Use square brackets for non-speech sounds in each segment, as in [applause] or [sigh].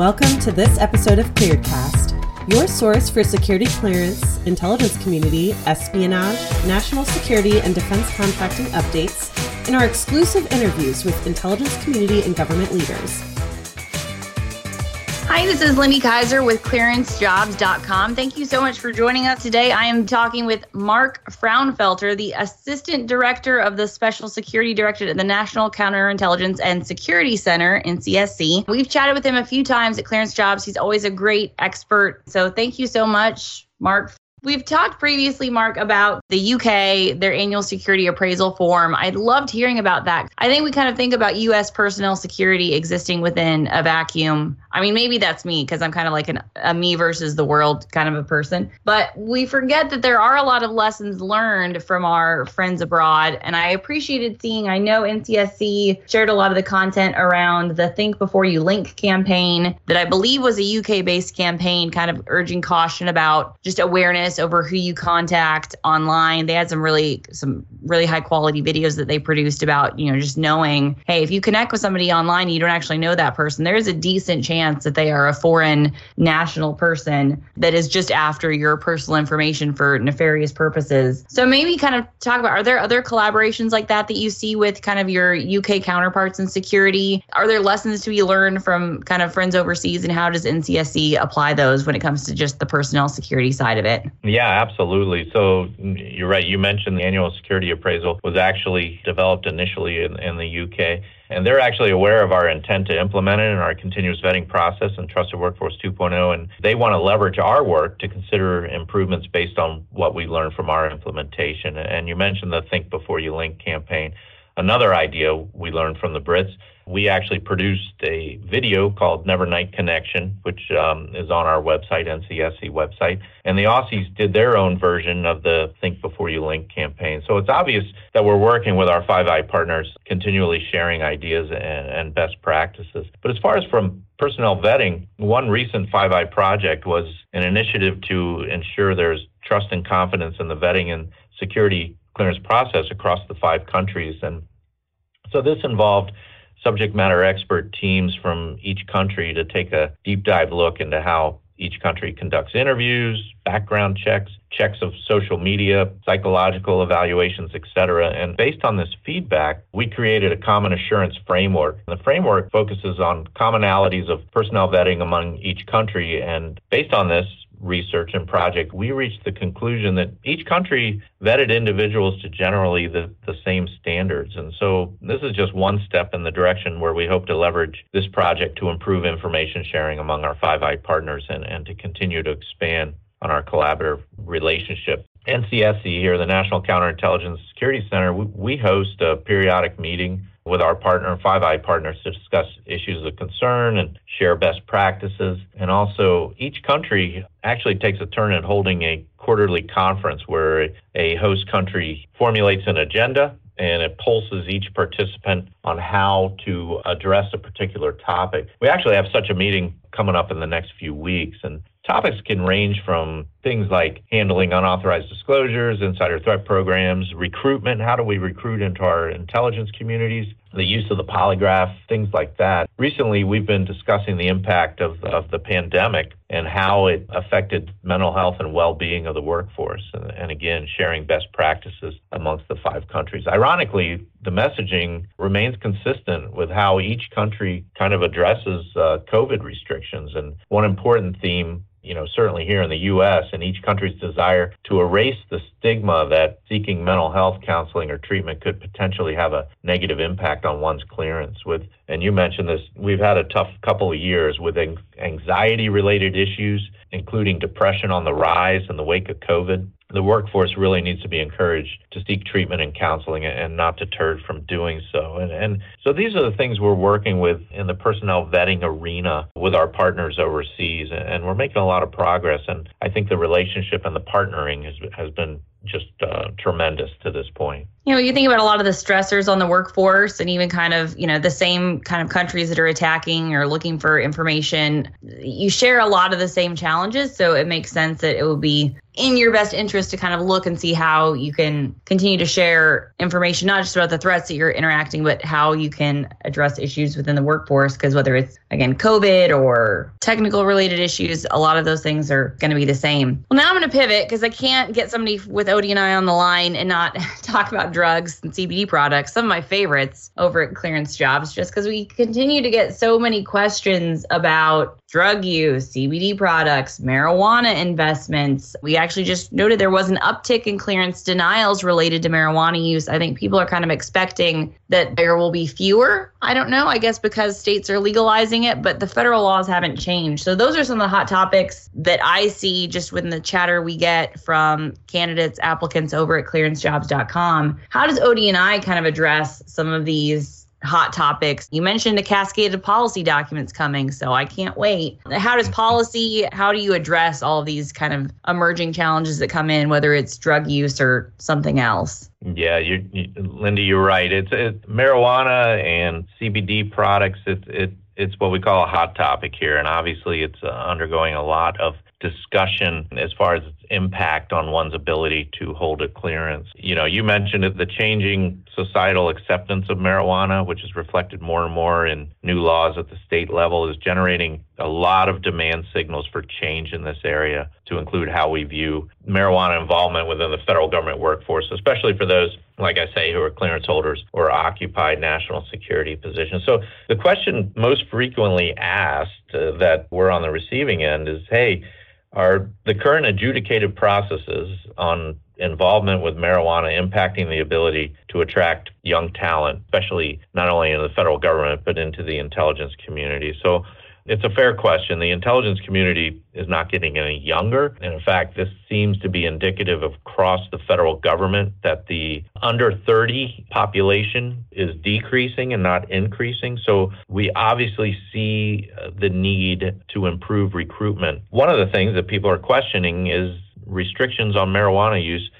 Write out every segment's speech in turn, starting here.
Welcome to this episode of Clearedcast, your source for security clearance, intelligence community, espionage, national security, and defense contracting updates, and our exclusive interviews with intelligence community and government leaders. Hi, this is Lindy Kyzer with clearancejobs.com. Thank you so much for joining us today. I am talking with Mark Frownfelter, the Assistant Director of the Special Security Directorate at the National Counterintelligence and Security Center, NCSC. We've chatted with him a few times at Clearance Jobs. He's always a great expert. So thank you so much, Mark, We've talked previously, Mark, about the UK, their annual security appraisal form. I loved hearing about that. I think we kind of think about US personnel security existing within a vacuum. I mean, maybe that's me because I'm kind of like an, a me versus the world kind of a person. But we forget that there are a lot of lessons learned from our friends abroad. And I appreciated seeing, I know NCSC shared a lot of the content around the Think Before You Link campaign that I believe was a UK based campaign, kind of urging caution about just awareness over who you contact online. They had some really, some really high quality videos that they produced about, you know, just knowing, hey, if you connect with somebody online, you don't actually know that person, there's a decent chance chance that they are a foreign national person that is just after your personal information for nefarious purposes. So maybe kind of talk about are there other collaborations like that that you see with kind of your UK counterparts in security? Are there lessons to be learned from kind of friends overseas and how does NCSC apply those when it comes to just the personnel security side of it? Yeah, absolutely. So you're right. You mentioned the annual security appraisal was actually developed initially in, in the UK. And they're actually aware of our intent to implement it in our continuous vetting process and Trusted Workforce 2.0. And they want to leverage our work to consider improvements based on what we learned from our implementation. And you mentioned the Think Before You Link campaign. Another idea we learned from the Brits we actually produced a video called Nevernight Connection, which um, is on our website, NCSC website. And the Aussies did their own version of the Think Before You Link campaign. So it's obvious that we're working with our Five Eye partners, continually sharing ideas and, and best practices. But as far as from personnel vetting, one recent Five Eye project was an initiative to ensure there's trust and confidence in the vetting and security clearance process across the five countries. And so this involved subject matter expert teams from each country to take a deep dive look into how each country conducts interviews, background checks, checks of social media, psychological evaluations, etc. And based on this feedback, we created a common assurance framework. The framework focuses on commonalities of personnel vetting among each country. And based on this, research and project, we reached the conclusion that each country vetted individuals to generally the, the same standards. And so this is just one step in the direction where we hope to leverage this project to improve information sharing among our Five Eye partners and, and to continue to expand on our collaborative relationship. NCSC here, the National Counterintelligence Security Center, we, we host a periodic meeting with our partner, Five Eye partners, to discuss issues of concern and share best practices. And also, each country actually takes a turn at holding a quarterly conference where a host country formulates an agenda and it pulses each participant on how to address a particular topic. We actually have such a meeting coming up in the next few weeks, and topics can range from things like handling unauthorized disclosures, insider threat programs, recruitment. How do we recruit into our intelligence communities? The use of the polygraph, things like that. Recently, we've been discussing the impact of, of the pandemic and how it affected mental health and well being of the workforce. And, and again, sharing best practices amongst the five countries. Ironically, the messaging remains consistent with how each country kind of addresses uh, COVID restrictions. And one important theme you know, certainly here in the U.S. and each country's desire to erase the stigma that seeking mental health counseling or treatment could potentially have a negative impact on one's clearance. With and you mentioned this, we've had a tough couple of years with anxiety-related issues, including depression on the rise in the wake of COVID the workforce really needs to be encouraged to seek treatment and counseling and not deterred from doing so. And, and so these are the things we're working with in the personnel vetting arena with our partners overseas. And we're making a lot of progress. And I think the relationship and the partnering has, has been just uh, tremendous to this point. you know, you think about a lot of the stressors on the workforce and even kind of, you know, the same kind of countries that are attacking or looking for information. You share a lot of the same challenges. So it makes sense that it would be in your best interest to kind of look and see how you can continue to share information, not just about the threats that you're interacting, but how you can address issues within the workforce. Because whether it's, again, COVID or technical related issues, a lot of those things are going to be the same. Well, now I'm going to pivot because I can't get somebody with ODNI on the line and not [laughs] talk about drugs and CBD products, some of my favorites over at Clearance Jobs, just because we continue to get so many questions about drug use, CBD products, marijuana investments. We actually just noted there was an uptick in clearance denials related to marijuana use. I think people are kind of expecting that there will be fewer. I don't know, I guess because states are legalizing it, but the federal laws haven't changed. So those are some of the hot topics that I see just within the chatter we get from candidates, applicants over at clearancejobs.com. How does ODNI kind of address some of these hot topics. You mentioned a cascade of policy documents coming, so I can't wait. How does policy, how do you address all of these kind of emerging challenges that come in, whether it's drug use or something else? Yeah, you, you, Linda, you're right. It's, it's marijuana and CBD products. It's it, it's what we call a hot topic here, and obviously it's uh, undergoing a lot of discussion as far as its impact on one's ability to hold a clearance. You know, you mentioned the changing societal acceptance of marijuana, which is reflected more and more in new laws at the state level, is generating a lot of demand signals for change in this area to include how we view marijuana involvement within the federal government workforce, especially for those, like I say, who are clearance holders or occupied national security positions. So the question most frequently asked uh, that we're on the receiving end is, hey, are the current adjudicated processes on involvement with marijuana impacting the ability to attract young talent, especially not only in the federal government, but into the intelligence community. So it's a fair question. The intelligence community is not getting any younger. And in fact, this seems to be indicative of across the federal government that the under 30 population is decreasing and not increasing. So we obviously see uh, the need to improve recruitment. One of the things that people are questioning is restrictions on marijuana use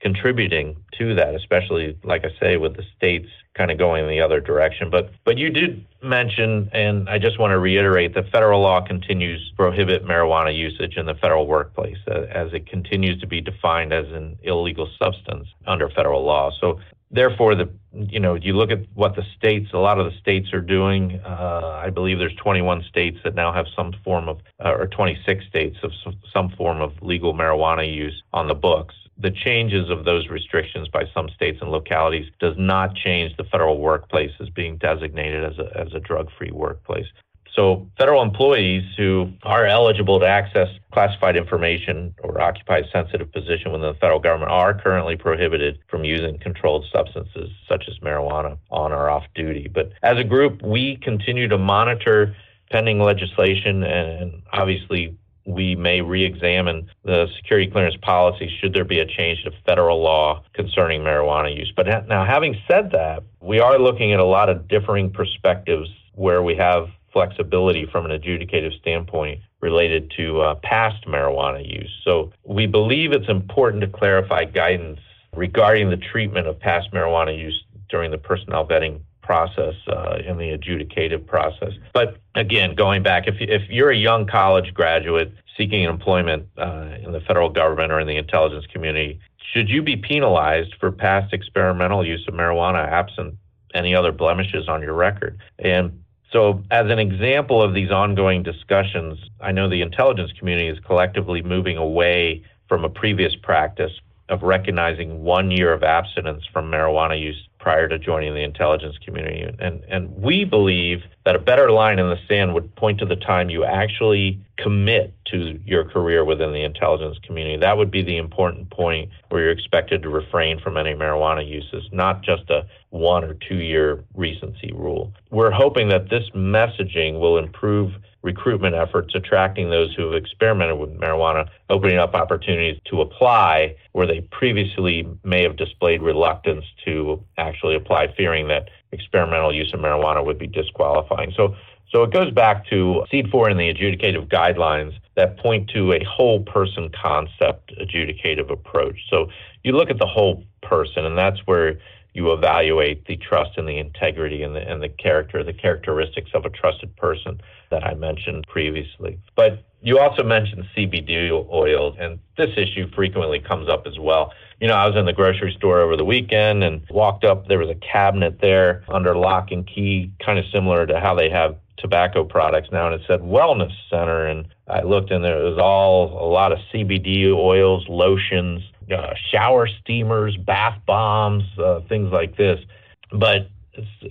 contributing to that, especially like I say, with the states kind of going in the other direction. But but you did mention, and I just want to reiterate, that federal law continues to prohibit marijuana usage in the federal workplace uh, as it continues to be defined as an illegal substance under federal law. So therefore, the you know you look at what the states, a lot of the states are doing. Uh, I believe there's 21 states that now have some form of, uh, or 26 states of some form of legal marijuana use on the books the changes of those restrictions by some states and localities does not change the federal workplace as being designated as a, as a drug free workplace. So, federal employees who are eligible to access classified information or occupy a sensitive position within the federal government are currently prohibited from using controlled substances such as marijuana on or off duty. But as a group, we continue to monitor pending legislation and obviously we may re-examine the security clearance policy should there be a change to federal law concerning marijuana use. But now, having said that, we are looking at a lot of differing perspectives where we have flexibility from an adjudicative standpoint related to uh, past marijuana use. So we believe it's important to clarify guidance regarding the treatment of past marijuana use during the personnel vetting process uh, in the adjudicative process. But again, going back, if, if you're a young college graduate seeking employment uh, in the federal government or in the intelligence community, should you be penalized for past experimental use of marijuana absent any other blemishes on your record? And so, as an example of these ongoing discussions, I know the intelligence community is collectively moving away from a previous practice of recognizing one year of abstinence from marijuana use prior to joining the intelligence community. And, and we believe that a better line in the sand would point to the time you actually commit to your career within the intelligence community. That would be the important point where you're expected to refrain from any marijuana uses, not just a one or two year recency rule. We're hoping that this messaging will improve recruitment efforts, attracting those who have experimented with marijuana, opening up opportunities to apply where they previously may have displayed reluctance to actually apply, fearing that experimental use of marijuana would be disqualifying. So so it goes back to SEAD 4 in the adjudicative guidelines that point to a whole person concept adjudicative approach. So you look at the whole person, and that's where you evaluate the trust and the integrity and the, and the character, the characteristics of a trusted person that I mentioned previously. But you also mentioned CBD oils, and this issue frequently comes up as well. You know, I was in the grocery store over the weekend and walked up. There was a cabinet there under lock and key, kind of similar to how they have tobacco products now, and it said Wellness Center. And I looked, and there was all a lot of CBD oils, lotions, uh, shower steamers, bath bombs, uh, things like this. But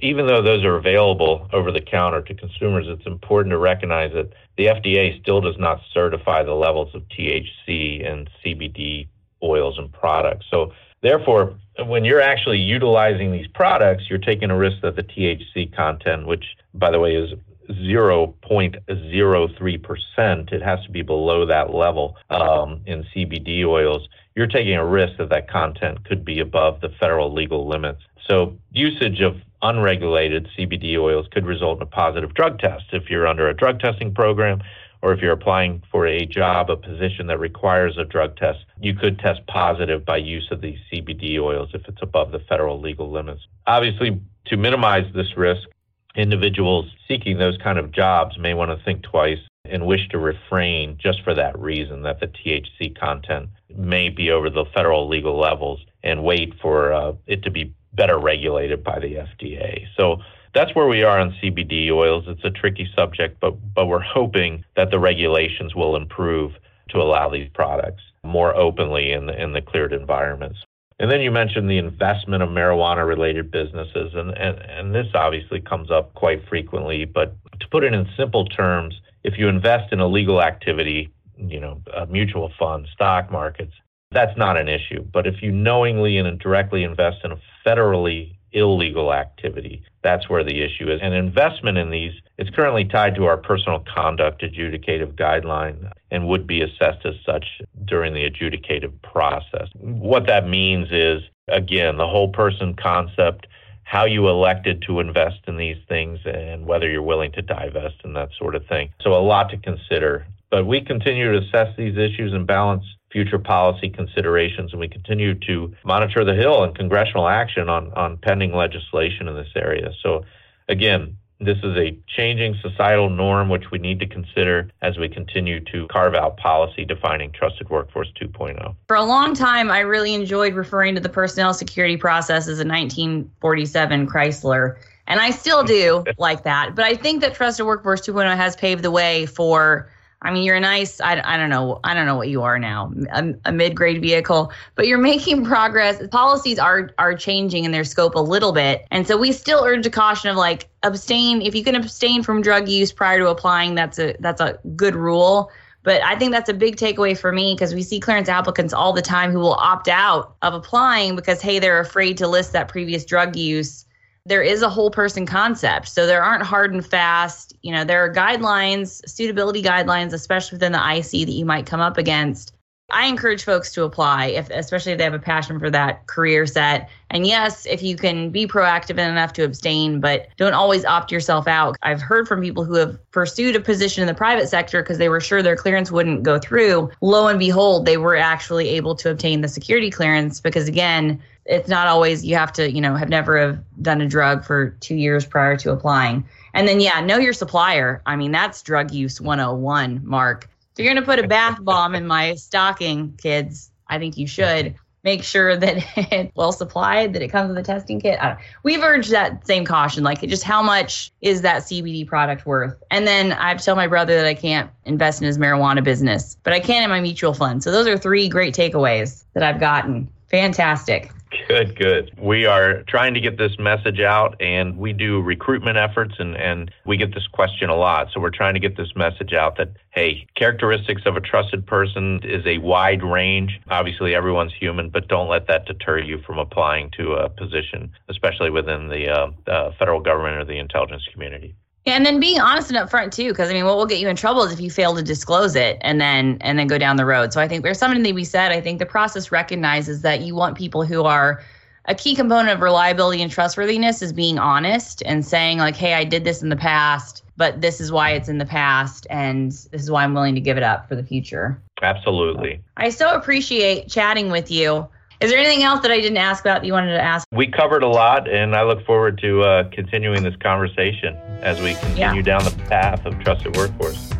even though those are available over the counter to consumers, it's important to recognize that the FDA still does not certify the levels of THC and CBD oils and products. So, therefore, when you're actually utilizing these products, you're taking a risk that the THC content, which, by the way, is 0.03%, it has to be below that level um, in CBD oils. You're taking a risk that that content could be above the federal legal limits. So, usage of unregulated CBD oils could result in a positive drug test if you're under a drug testing program or if you're applying for a job, a position that requires a drug test, you could test positive by use of these CBD oils if it's above the federal legal limits. Obviously, to minimize this risk, individuals seeking those kind of jobs may want to think twice and wish to refrain just for that reason that the THC content may be over the federal legal levels and wait for uh, it to be better regulated by the FDA. So that's where we are on CBD oils. It's a tricky subject, but but we're hoping that the regulations will improve to allow these products more openly in the in the cleared environments. And then you mentioned the investment of marijuana related businesses, and, and, and this obviously comes up quite frequently. But to put it in simple terms, if you invest in a legal activity, you know, a mutual fund, stock markets, that's not an issue. But if you knowingly and directly invest in a federally illegal activity, that's where the issue is. And investment in these is currently tied to our personal conduct adjudicative guideline and would be assessed as such during the adjudicative process. What that means is, again, the whole person concept, how you elected to invest in these things, and whether you're willing to divest and that sort of thing. So, a lot to consider. But we continue to assess these issues and balance future policy considerations, and we continue to monitor the Hill and congressional action on, on pending legislation in this area. So, again, this is a changing societal norm which we need to consider as we continue to carve out policy defining trusted workforce 2.0. For a long time, I really enjoyed referring to the personnel security process as a 1947 Chrysler. And I still do [laughs] like that. But I think that Trusted Workforce 2.0 has paved the way for I mean, you're a nice, I, I don't know, I don't know what you are now, a, a mid-grade vehicle, but you're [laughs] making progress. Policies are are changing in their scope a little bit. And so we still urge a caution of like abstain, if you can abstain from drug use prior to applying, that's a that's a good rule. But I think that's a big takeaway for me because we see clearance applicants all the time who will opt out of applying because, hey, they're afraid to list that previous drug use there is a whole person concept. So there aren't hard and fast, you know, there are guidelines, suitability guidelines, especially within the IC that you might come up against. I encourage folks to apply, if especially if they have a passion for that career set. And yes, if you can be proactive enough to abstain, but don't always opt yourself out. I've heard from people who have pursued a position in the private sector because they were sure their clearance wouldn't go through. Lo and behold, they were actually able to obtain the security clearance because again, it's not always you have to you know have never have done a drug for two years prior to applying and then yeah know your supplier i mean that's drug use 101 mark you're going to put a [laughs] bath bomb in my stocking kids i think you should make sure that [laughs] it's well supplied that it comes with a testing kit. We've urged that same caution like just how much is that cbd product worth? And then i've told my brother that i can't invest in his marijuana business but i can in my mutual fund. So those are three great takeaways that i've gotten. Fantastic Good, good. We are trying to get this message out and we do recruitment efforts and, and we get this question a lot. So we're trying to get this message out that, hey, characteristics of a trusted person is a wide range. Obviously, everyone's human, but don't let that deter you from applying to a position, especially within the uh, uh, federal government or the intelligence community. Yeah, and then being honest and upfront too, because I mean, what will get you in trouble is if you fail to disclose it and then and then go down the road. So I think there's something that we said. I think the process recognizes that you want people who are a key component of reliability and trustworthiness is being honest and saying like, "Hey, I did this in the past, but this is why it's in the past, and this is why I'm willing to give it up for the future." Absolutely. I so appreciate chatting with you. Is there anything else that I didn't ask about that you wanted to ask? We covered a lot, and I look forward to uh, continuing this conversation as we continue yeah. down the path of trusted workforce.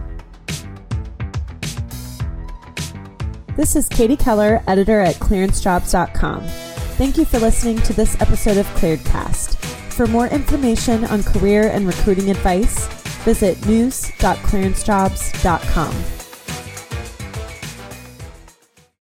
This is Katie Keller, editor at clearancejobs.com. Thank you for listening to this episode of ClearedCast. For more information on career and recruiting advice, visit news.clearancejobs.com.